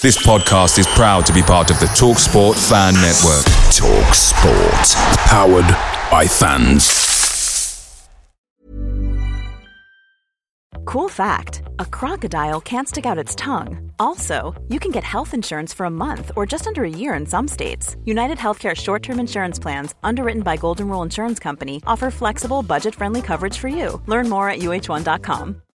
This podcast is proud to be part of the Talk Sport Fan Network. Talk Sport. Powered by fans. Cool fact a crocodile can't stick out its tongue. Also, you can get health insurance for a month or just under a year in some states. United Healthcare short term insurance plans, underwritten by Golden Rule Insurance Company, offer flexible, budget friendly coverage for you. Learn more at uh1.com.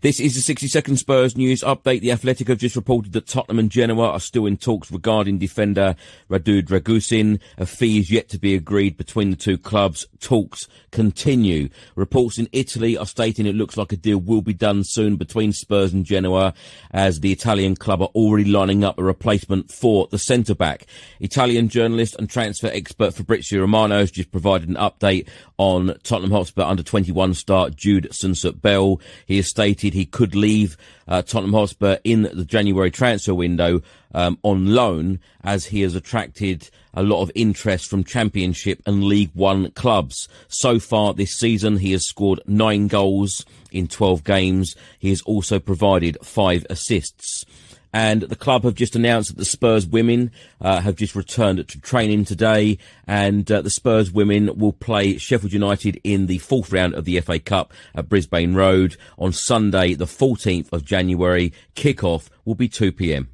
This is the 60 second Spurs news update. The Athletic have just reported that Tottenham and Genoa are still in talks regarding defender Radu Dragusin. A fee is yet to be agreed between the two clubs. Talks continue. Reports in Italy are stating it looks like a deal will be done soon between Spurs and Genoa as the Italian club are already lining up a replacement for the centre back. Italian journalist and transfer expert Fabrizio Romano has just provided an update on Tottenham Hotspur under 21 star Jude Soonsup-Bell. He has stated he could leave uh, Tottenham Hotspur in the January transfer window um, on loan as he has attracted a lot of interest from Championship and League One clubs. So far this season, he has scored nine goals in 12 games. He has also provided five assists and the club have just announced that the Spurs women uh, have just returned to training today, and uh, the Spurs women will play Sheffield United in the fourth round of the FA Cup at Brisbane Road on Sunday, the 14th of January. Kickoff will be 2 p.m.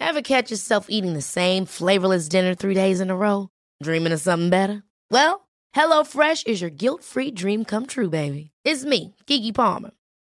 Ever catch yourself eating the same flavorless dinner three days in a row? Dreaming of something better? Well, HelloFresh is your guilt-free dream come true, baby. It's me, Keke Palmer.